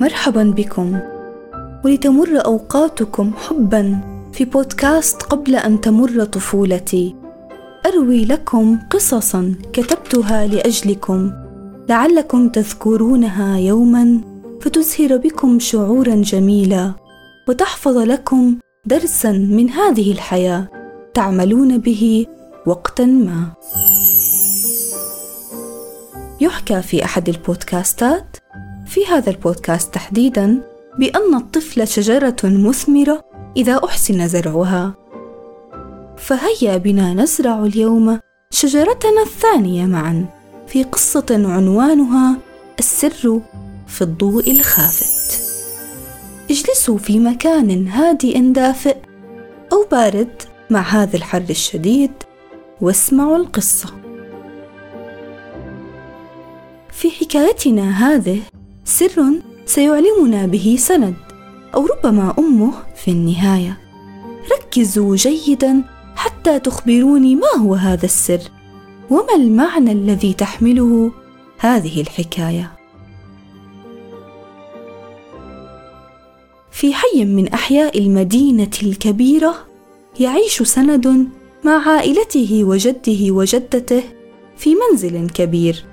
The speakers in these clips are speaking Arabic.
مرحبا بكم. ولتمر أوقاتكم حبا في بودكاست قبل أن تمر طفولتي. أروي لكم قصصا كتبتها لأجلكم. لعلكم تذكرونها يوما فتزهر بكم شعورا جميلا وتحفظ لكم درسا من هذه الحياة. تعملون به وقتا ما. يحكى في أحد البودكاستات في هذا البودكاست تحديدا بأن الطفل شجرة مثمرة إذا أحسن زرعها. فهيا بنا نزرع اليوم شجرتنا الثانية معا في قصة عنوانها السر في الضوء الخافت. اجلسوا في مكان هادئ دافئ أو بارد مع هذا الحر الشديد واسمعوا القصة. في حكايتنا هذه سر سيعلمنا به سند أو ربما أمه في النهاية. ركزوا جيدا حتى تخبروني ما هو هذا السر وما المعنى الذي تحمله هذه الحكاية. في حي من أحياء المدينة الكبيرة يعيش سند مع عائلته وجده وجدته في منزل كبير.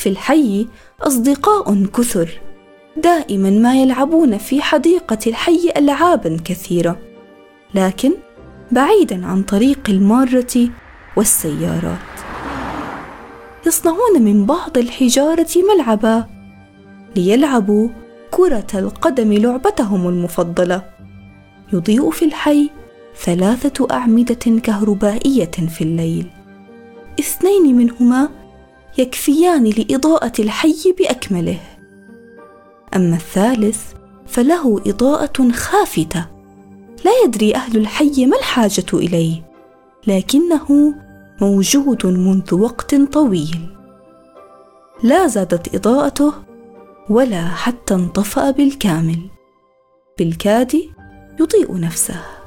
في الحي أصدقاء كثر دائما ما يلعبون في حديقة الحي العابا كثيرة لكن بعيدا عن طريق المارة والسيارات. يصنعون من بعض الحجارة ملعبا ليلعبوا كرة القدم لعبتهم المفضلة. يضيء في الحي ثلاثة أعمدة كهربائية في الليل اثنين منهما يكفيان لإضاءة الحي بأكمله. أما الثالث فله إضاءة خافتة. لا يدري أهل الحي ما الحاجة إليه لكنه موجود منذ وقت طويل. لا زادت إضاءته ولا حتى انطفأ بالكامل. بالكاد يضيء نفسه.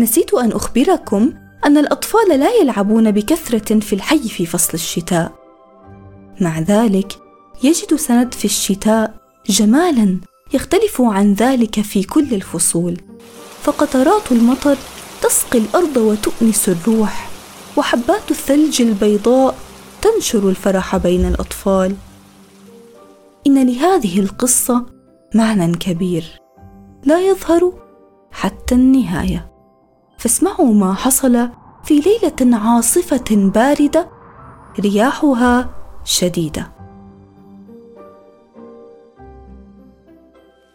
نسيت أن أخبركم أن الأطفال لا يلعبون بكثرة في الحي في فصل الشتاء. مع ذلك يجد سند في الشتاء جمالا يختلف عن ذلك في كل الفصول. فقطرات المطر تسقي الأرض وتؤنس الروح وحبات الثلج البيضاء تنشر الفرح بين الأطفال. إن لهذه القصة معنى كبير لا يظهر حتى النهاية. فاسمعوا ما حصل في ليلة عاصفة باردة رياحها شديدة.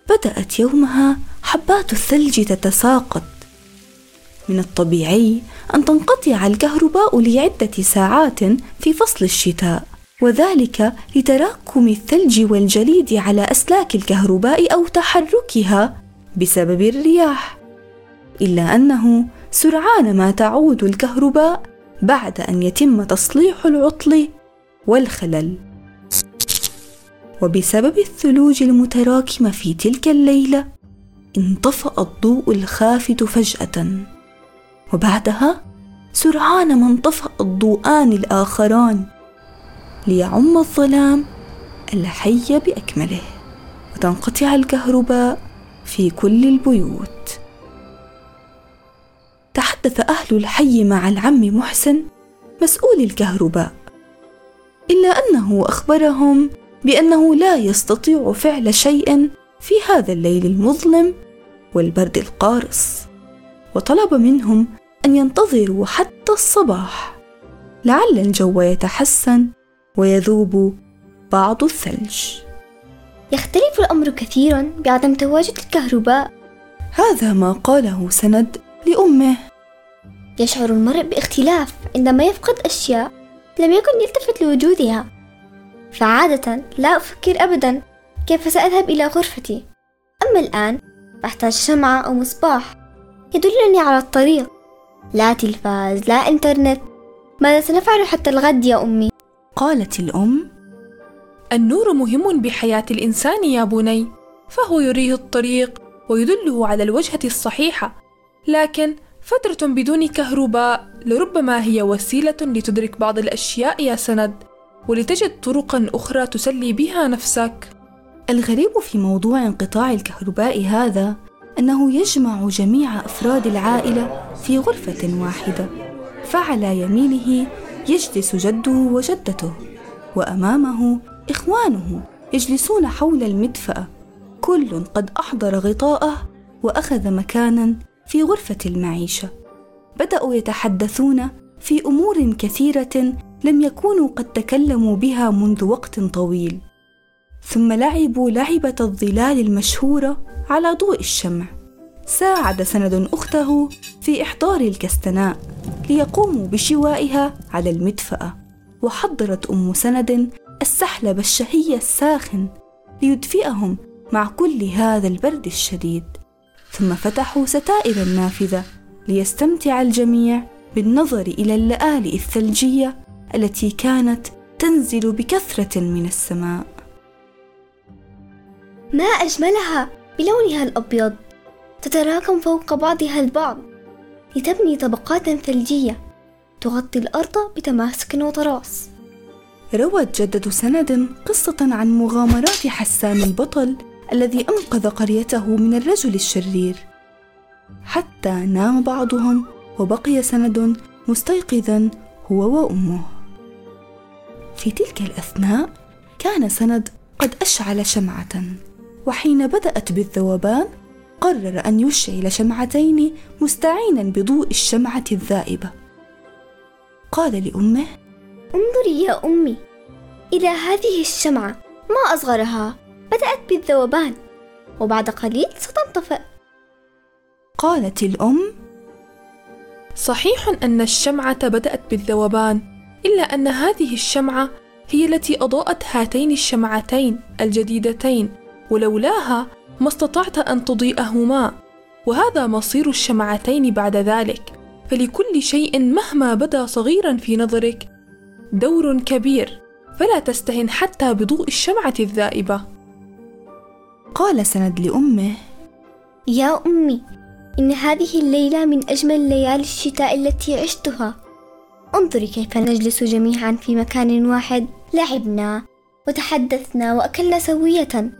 بدأت يومها حبات الثلج تتساقط. من الطبيعي أن تنقطع الكهرباء لعدة ساعات في فصل الشتاء وذلك لتراكم الثلج والجليد على أسلاك الكهرباء أو تحركها بسبب الرياح. إلا أنه سرعان ما تعود الكهرباء بعد أن يتم تصليح العطل والخلل. وبسبب الثلوج المتراكمه في تلك الليلة انطفأ الضوء الخافت فجأة. وبعدها سرعان ما انطفأ الضوءان الآخران ليعم الظلام الحي بأكمله. وتنقطع الكهرباء في كل البيوت. تحدث أهل الحي مع العم محسن مسؤول الكهرباء. إلا أنه أخبرهم بأنه لا يستطيع فعل شيء في هذا الليل المظلم والبرد القارس وطلب منهم أن ينتظروا حتى الصباح. لعل الجو يتحسن ويذوب بعض الثلج. يختلف الأمر كثيرا بعدم تواجد الكهرباء. هذا ما قاله سند لأمه. يشعر المرء باختلاف عندما يفقد أشياء لم يكن يلتفت لوجودها. فعادة لا أفكر ابدا كيف سأذهب إلى غرفتي. أما الآن فاحتاج شمعه أو مصباح يدلني على الطريق. لا تلفاز لا إنترنت. ماذا سنفعل حتى الغد يا أمي؟ قالت الأم النور مهم بحياة الإنسان يا بني فهو يريه الطريق ويدله على الوجهة الصحيحة. لكن فترة بدون كهرباء لربما هي وسيلة لتدرك بعض الأشياء يا سند ولتجد طرقا أخرى تسلي بها نفسك. الغريب في موضوع انقطاع الكهرباء هذا أنه يجمع جميع أفراد العائلة في غرفة واحدة فعلى يمينه يجلس جده وجدته وأمامه إخوانه يجلسون حول المدفأة. كل قد أحضر غطاءه وأخذ مكانا في غرفة المعيشة. بدأوا يتحدثون في أمور كثيرة لم يكونوا قد تكلموا بها منذ وقت طويل. ثم لعبوا لعبة الظلال المشهورة على ضوء الشمع. ساعد سند أخته في إحضار الكستناء ليقوموا بشوائها على المدفأة. وحضرت أم سند السحلب الشهي الساخن ليدفئهم مع كل هذا البرد الشديد. ثم فتحوا ستائر النافذة ليستمتع الجميع بالنظر إلى اللآلئ الثلجية التي كانت تنزل بكثرة من السماء. ما أجملها بلونها الأبيض تتراكم فوق بعضها البعض لتبني طبقات ثلجية تغطي الأرض بتماسك وطراس روت جدة سند قصة عن مغامرات حسان البطل الذي أنقذ قريته من الرجل الشرير. حتى نام بعضهم وبقي سند مستيقظا هو وأمه. في تلك الأثناء كان سند قد أشعل شمعة وحين بدأت بالذوبان قرر أن يشعل شمعتين مستعينا بضوء الشمعة الذائبة. قال لأمه انظري يا أمي إلى هذه الشمعة ما أصغرها؟ بدأت بالذوبان وبعد قليل ستنطفئ. قالت الأم صحيح أن الشمعة بدأت بالذوبان إلا أن هذه الشمعة هي التي أضاءت هاتين الشمعتين الجديدتين ولولاها ما استطعت أن تضيئهما وهذا مصير الشمعتين بعد ذلك. فلكل شيء مهما بدا صغيرا في نظرك دور كبير فلا تستهن حتى بضوء الشمعة الذائبة. قال سند لأمه. يا أمي إن هذه الليلة من أجمل ليالي الشتاء التي عشتها. انظري كيف نجلس جميعا في مكان واحد. لعبنا وتحدثنا وأكلنا سوية.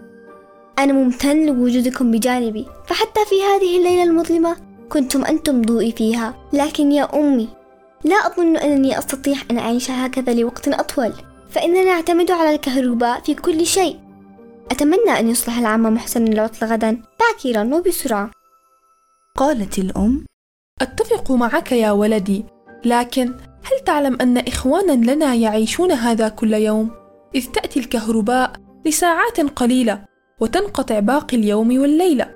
أنا ممتن لوجودكم بجانبي فحتى في هذه الليلة المظلمة كنتم أنتم ضوئي فيها. لكن يا أمي لا أظن أنني أستطيع أن أعيش هكذا لوقت أطول. فإننا نعتمد على الكهرباء في كل شيء. أتمنى أن يصلح العم محسن العطل غدا. باكرا وبسرعة. قالت الأم أتفق معك يا ولدي لكن هل تعلم أن إخوانا لنا يعيشون هذا كل يوم؟ إذ تأتي الكهرباء لساعات قليلة وتنقطع باقي اليوم والليلة.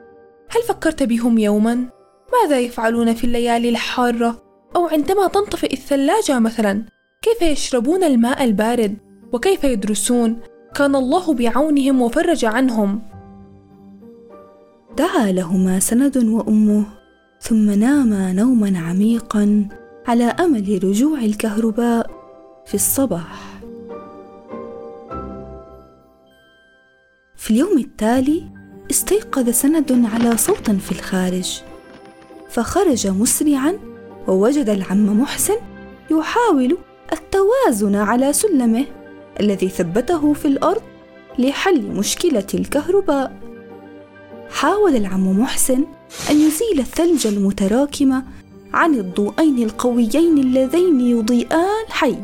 هل فكرت بهم يوما؟ ماذا يفعلون في الليالي الحارة؟ أو عندما تنطفئ الثلاجة مثلا كيف يشربون الماء البارد؟ وكيف يدرسون؟ كان الله بعونهم وفرج عنهم. دعا لهما سند وأمه ثم ناما نوما عميقا على أمل رجوع الكهرباء في الصباح. في اليوم التالي استيقظ سند على صوت في الخارج فخرج مسرعا ووجد العم محسن يحاول التوازن على سلمه. الذي ثبته في الأرض لحل مشكلة الكهرباء. حاول العم محسن أن يزيل الثلج المتراكم عن الضوئين القويين اللذين يضيئان الحي.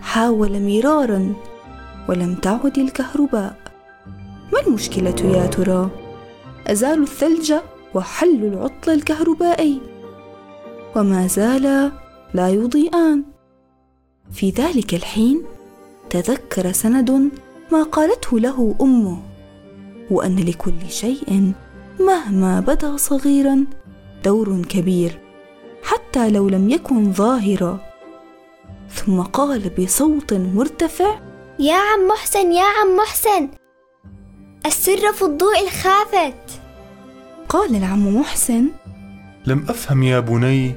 حاول مرارا ولم تعد الكهرباء. ما المشكلة يا ترى؟ ازالوا الثلج وحلوا العطل الكهربائي. وما زالا لا يضيئان. في ذلك الحين تذكر سند ما قالته له أمه وأن لكل شيء مهما بدا صغيرا دور كبير حتى لو لم يكن ظاهرا. ثم قال بصوت مرتفع يا عم محسن يا عم محسن السر في الضوء الخافت. قال العم محسن لم أفهم يا بني.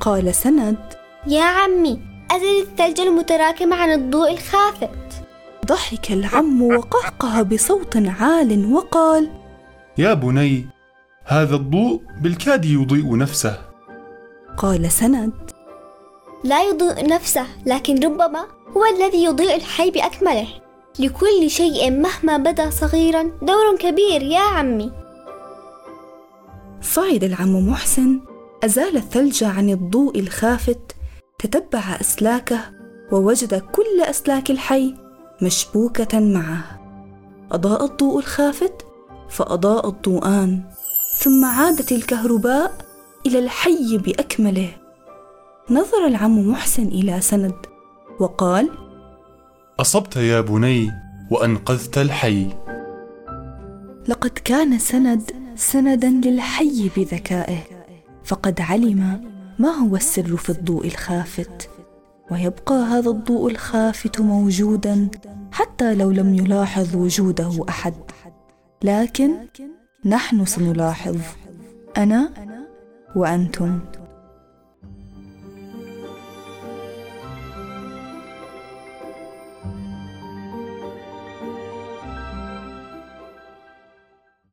قال سند يا عمي أزل الثلج المتراكم عن الضوء الخافت. ضحك العم وقهقه بصوت عال وقال يا بني هذا الضوء بالكاد يضيء نفسه. قال سند. لا يضيء نفسه لكن ربما هو الذي يضيء الحي بأكمله. لكل شيء مهما بدا صغيرا دور كبير يا عمي. صعد العم محسن أزال الثلج عن الضوء الخافت تتبع أسلاكه ووجد كل أسلاك الحي مشبوكة معه. أضاء الضوء الخافت فأضاء الضوءان ثم عادت الكهرباء إلى الحي بأكمله. نظر العم محسن إلى سند وقال أصبت يا بني وأنقذت الحي. لقد كان سند سندا للحي بذكائه فقد علم ما هو السر في الضوء الخافت؟ ويبقى هذا الضوء الخافت موجودا حتى لو لم يلاحظ وجوده أحد. لكن نحن سنلاحظ أنا وأنتم.